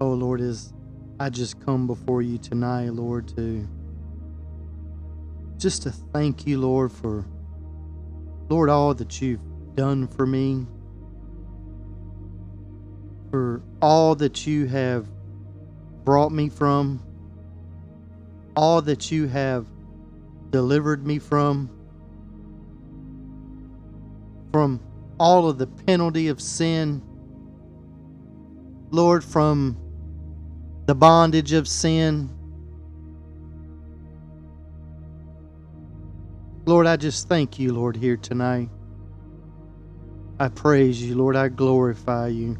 Oh Lord, as I just come before you tonight, Lord, to just to thank you, Lord, for Lord all that you've done for me, for all that you have brought me from, all that you have delivered me from, from all of the penalty of sin, Lord, from the bondage of sin. Lord, I just thank you, Lord, here tonight. I praise you, Lord. I glorify you.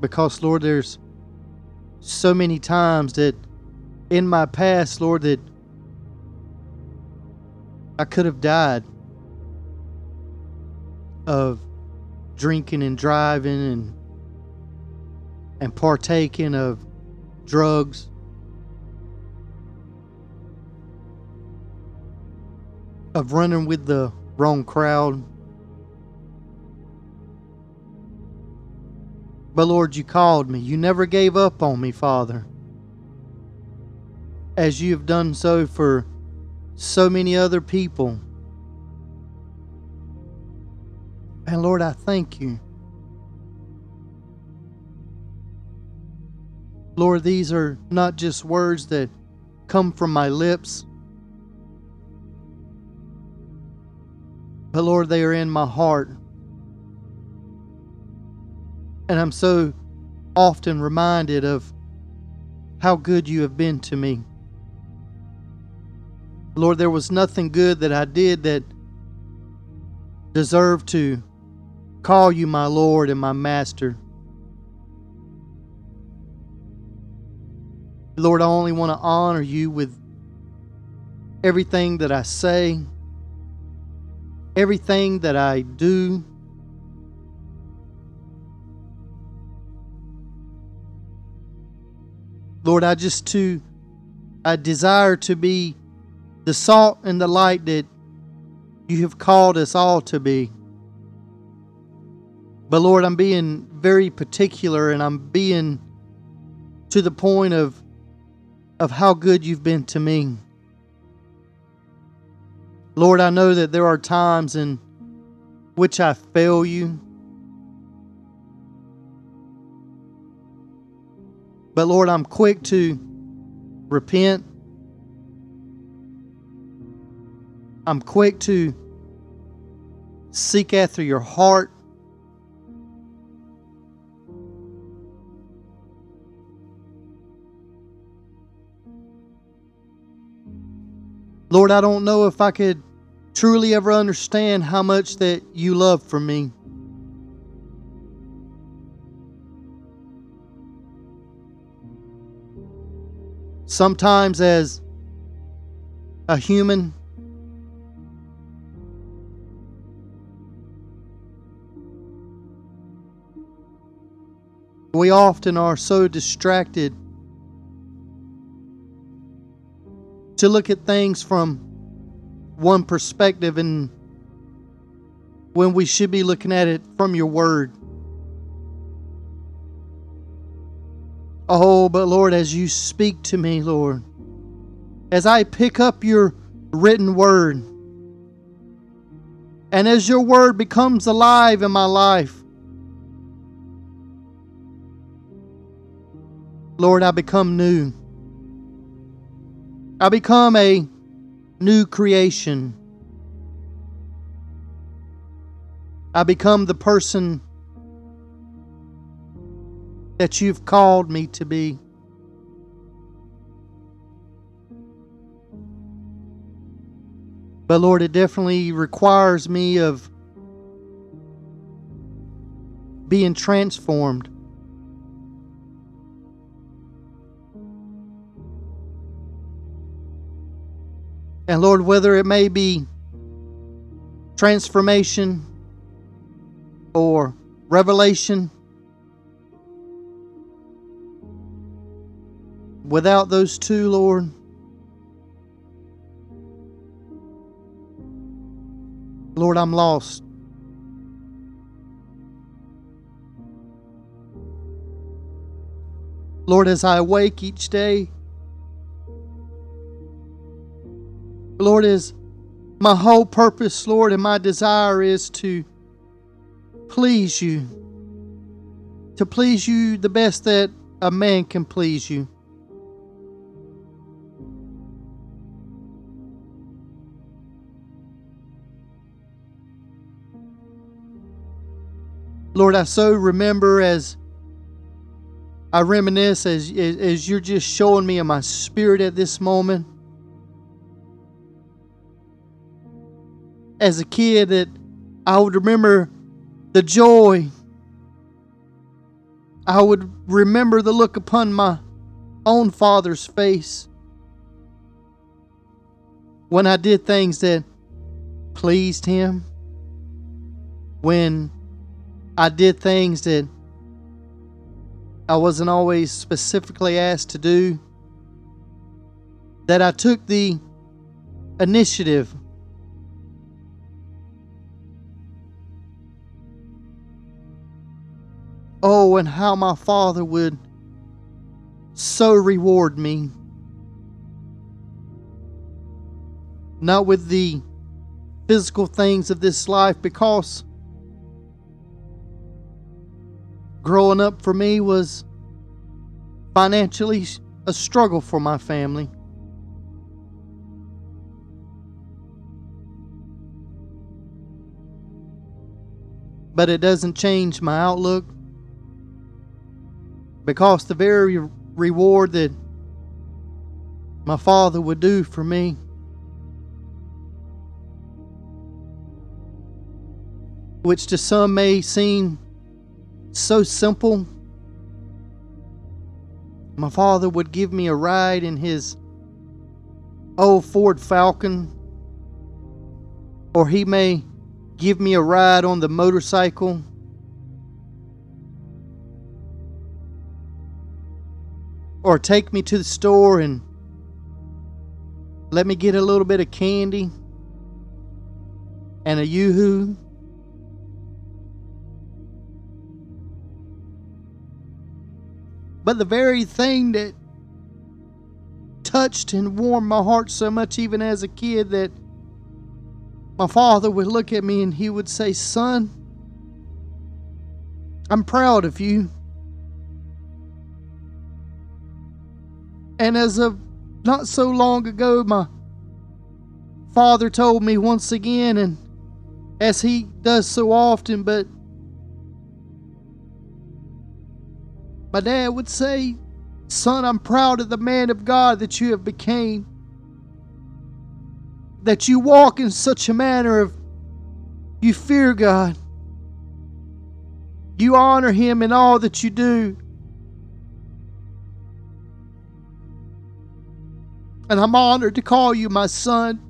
Because, Lord, there's so many times that in my past, Lord, that I could have died of drinking and driving and and partaking of drugs. Of running with the wrong crowd. But Lord you called me. You never gave up on me father. As you have done so for so many other people. And Lord, I thank you. Lord, these are not just words that come from my lips, but Lord, they are in my heart. And I'm so often reminded of how good you have been to me. Lord, there was nothing good that I did that deserved to call you my Lord and my Master. Lord, I only want to honor you with everything that I say, everything that I do. Lord, I just to I desire to be the salt and the light that you have called us all to be. But Lord, I'm being very particular and I'm being to the point of of how good you've been to me. Lord, I know that there are times in which I fail you. But Lord, I'm quick to repent. I'm quick to seek after your heart. Lord, I don't know if I could truly ever understand how much that you love for me. Sometimes, as a human, we often are so distracted to look at things from one perspective and when we should be looking at it from your word. Oh, but Lord, as you speak to me, Lord, as I pick up your written word, and as your word becomes alive in my life, Lord, I become new. I become a new creation. I become the person that you've called me to be. But Lord, it definitely requires me of being transformed. And Lord, whether it may be transformation or revelation, without those two, Lord, Lord, I'm lost. Lord, as I awake each day, Lord, is my whole purpose, Lord, and my desire is to please you, to please you the best that a man can please you. Lord, I so remember as I reminisce as, as you're just showing me in my spirit at this moment. As a kid, that I would remember the joy. I would remember the look upon my own father's face when I did things that pleased him. When I did things that I wasn't always specifically asked to do, that I took the initiative. Oh, and how my Father would so reward me. Not with the physical things of this life, because growing up for me was financially a struggle for my family. But it doesn't change my outlook because the very reward that my father would do for me which to some may seem so simple. My father would give me a ride in his old Ford Falcon, or he may give me a ride on the motorcycle. Or take me to the store and let me get a little bit of candy and a yoo-hoo. But the very thing that touched and warmed my heart so much, even as a kid, that my father would look at me and he would say, Son, I'm proud of you. And as of not so long ago, my father told me once again, and as he does so often, but My dad would say, Son, I'm proud of the man of God that you have became. That you walk in such a manner of you fear God. You honor him in all that you do. And I'm honored to call you my son.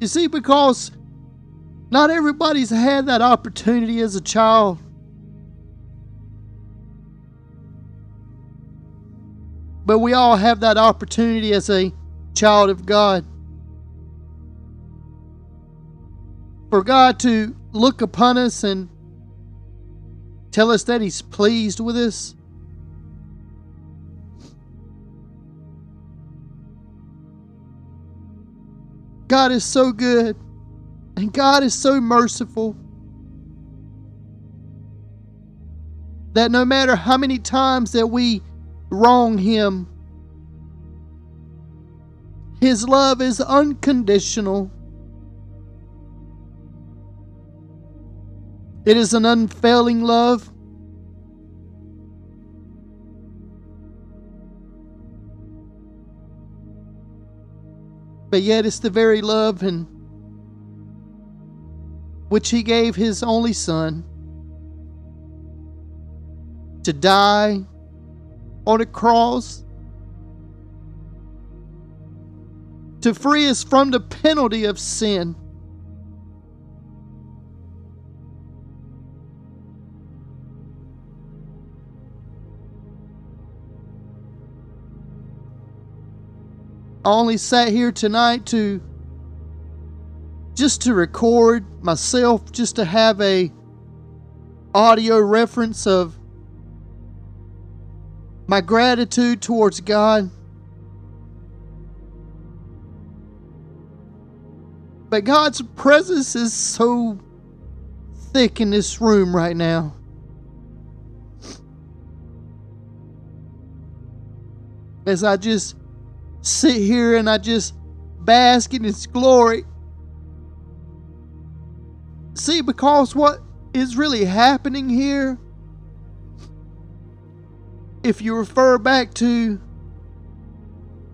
You see, because not everybody's had that opportunity as a child. But we all have that opportunity as a child of God. For God to look upon us and tell us that He's pleased with us. God is so good and God is so merciful that no matter how many times that we wrong him. His love is unconditional. It is an unfailing love. But yet it's the very love in which he gave his only son to die on a cross to free us from the penalty of sin. Only sat here tonight to just to record myself, just to have a audio reference of my gratitude towards God. But God's presence is so thick in this room right now. As I just sit here and I just bask in His glory. See, because what is really happening here, if you refer back to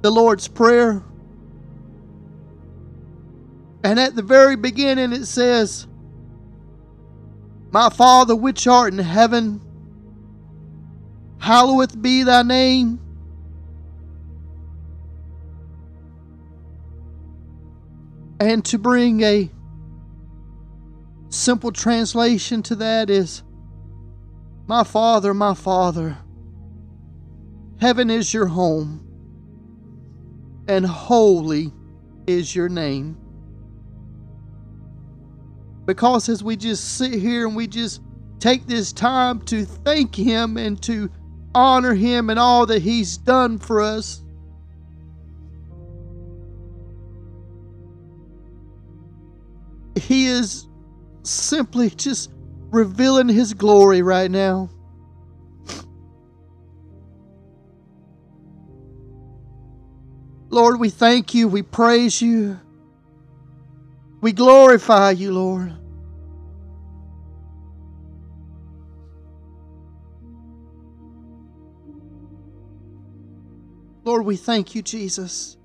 the Lord's Prayer, and at the very beginning it says, My Father which art in heaven, hallowed be thy name. And to bring a simple translation to that is, My Father, my Father, heaven is your home, and holy is your name. Because as we just sit here and we just take this time to thank Him and to honor Him and all that He's done for us. He is simply just revealing His glory right now. Lord, we thank you. We praise you. We glorify you, Lord. Lord, we thank you, Jesus.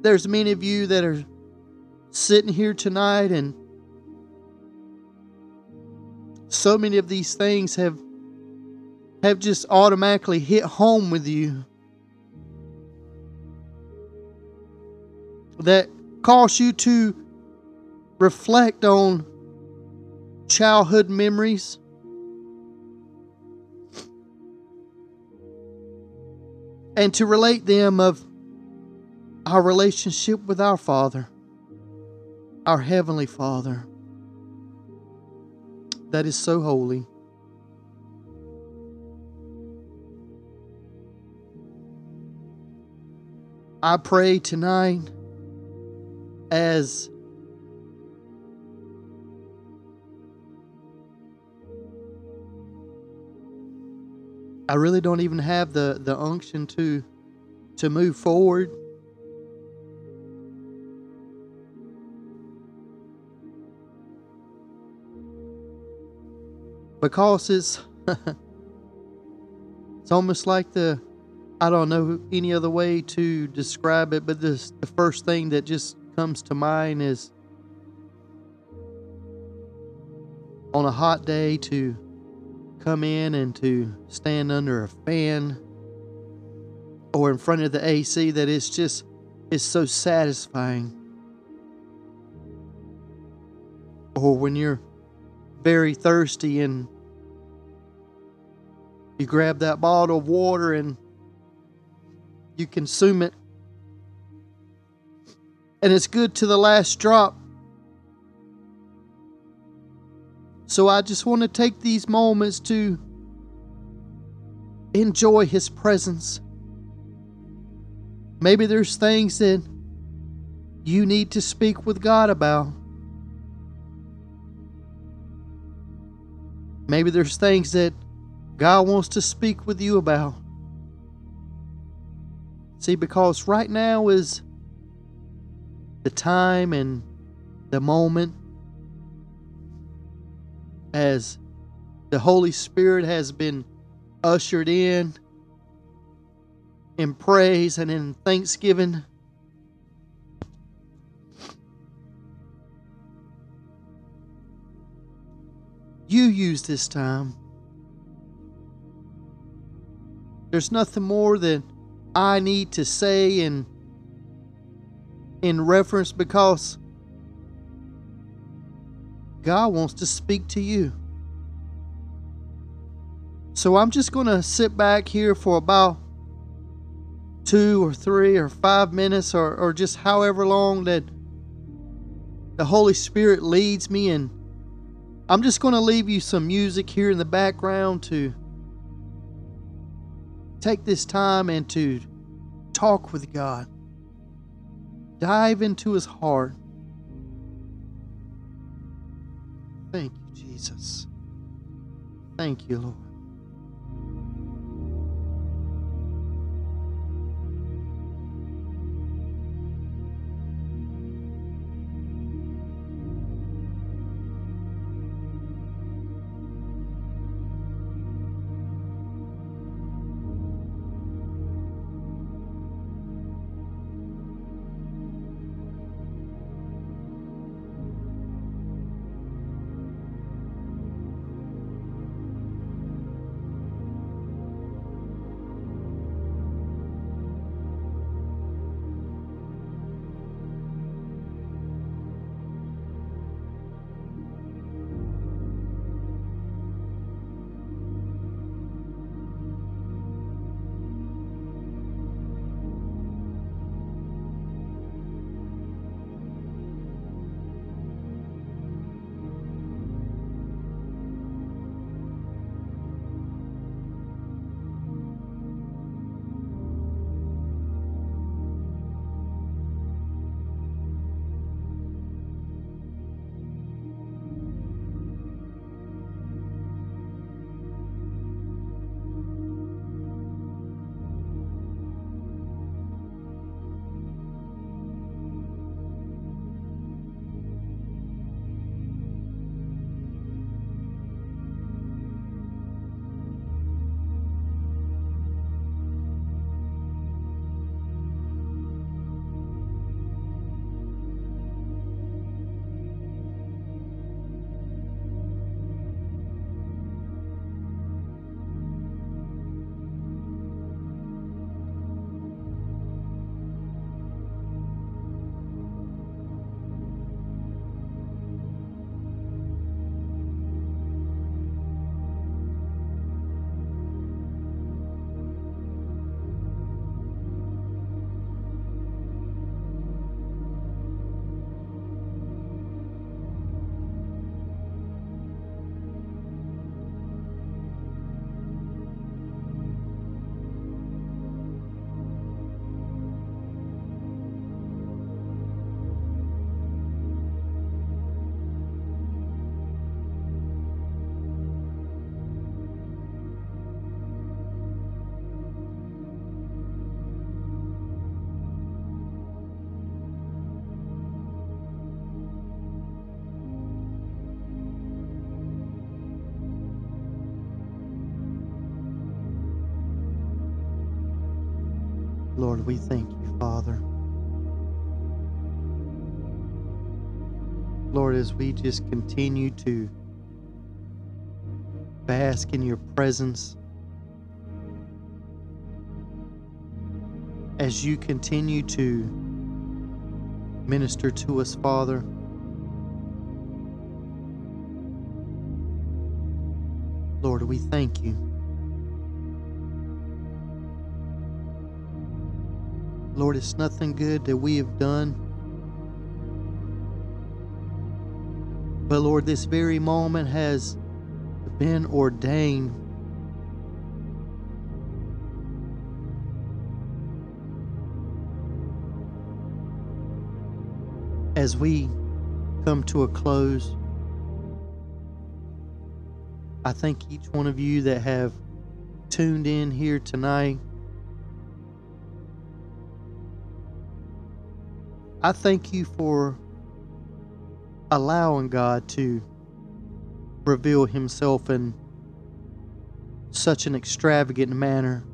There's many of you that are sitting here tonight, and so many of these things have have just automatically hit home with you. that cause you to reflect on childhood memories. And to relate them of our relationship with our Father, our Heavenly Father, that is so holy. I pray tonight as I really don't even have the, the unction to to move forward. Because it's it's almost like the I don't know any other way to describe it, but this the first thing that just comes to mind is on a hot day to come in and to stand under a fan or in front of the AC that it's just it's so satisfying. Or when you're very thirsty and you grab that bottle of water and you consume it and it's good to the last drop. So I just want to take these moments to enjoy His presence. Maybe there's things that you need to speak with God about. Maybe there's things that God wants to speak with you about. See, because right now is the time and the moment as the Holy Spirit has been ushered in in praise and in thanksgiving. You use this time. There's nothing more that I need to say and in reference because God wants to speak to you. So I'm just going to sit back here for about two or three or five minutes or, or just however long that the Holy Spirit leads me and I'm just going to leave you some music here in the background to take this time and to talk with God. Dive into his heart. Thank you, Jesus. Thank you, Lord. Lord, we thank you, Father. Lord, as we just continue to bask in your presence, as you continue to minister to us, Father. Lord, we thank you. Lord, it's nothing good that we have done. But Lord, this very moment has been ordained. As we come to a close, I thank each one of you that have tuned in here tonight. I thank you for allowing God to reveal Himself in such an extravagant manner.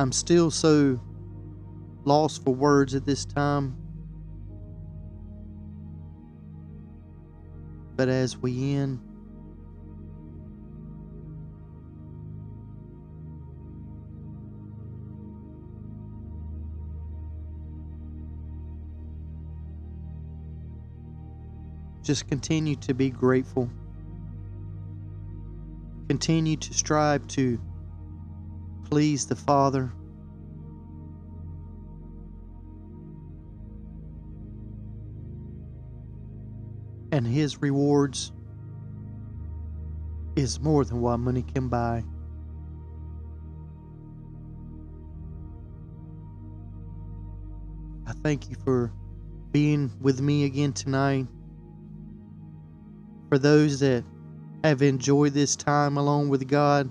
I'm still so lost for words at this time. But as we end, Just continue to be grateful. Continue to strive to please the Father. And His rewards is more than what money can buy. I thank you for being with me again tonight. For those that have enjoyed this time alone with God,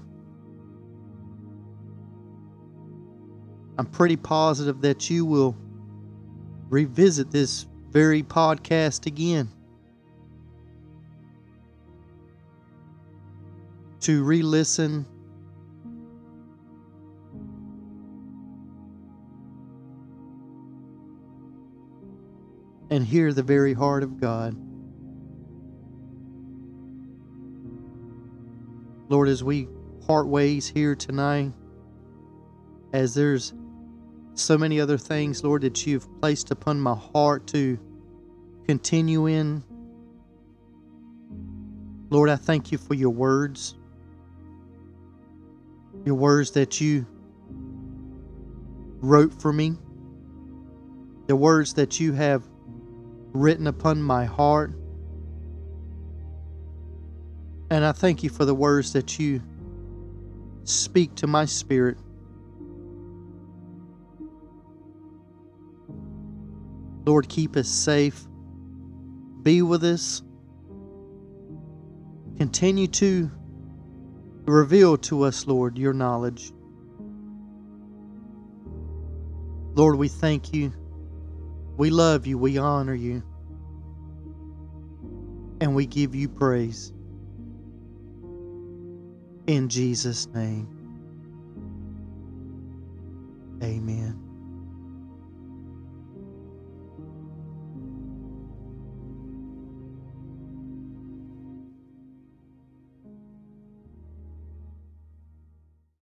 I'm pretty positive that you will revisit this very podcast again. To re listen and hear the very heart of God. Lord, as we part ways here tonight, as there's so many other things, Lord, that you've placed upon my heart to continue in. Lord, I thank you for your words, your words that you wrote for me, the words that you have written upon my heart. And I thank you for the words that you speak to my spirit. Lord, keep us safe. Be with us. Continue to reveal to us, Lord, your knowledge. Lord, we thank you. We love you. We honor you. And we give you praise. In Jesus' name.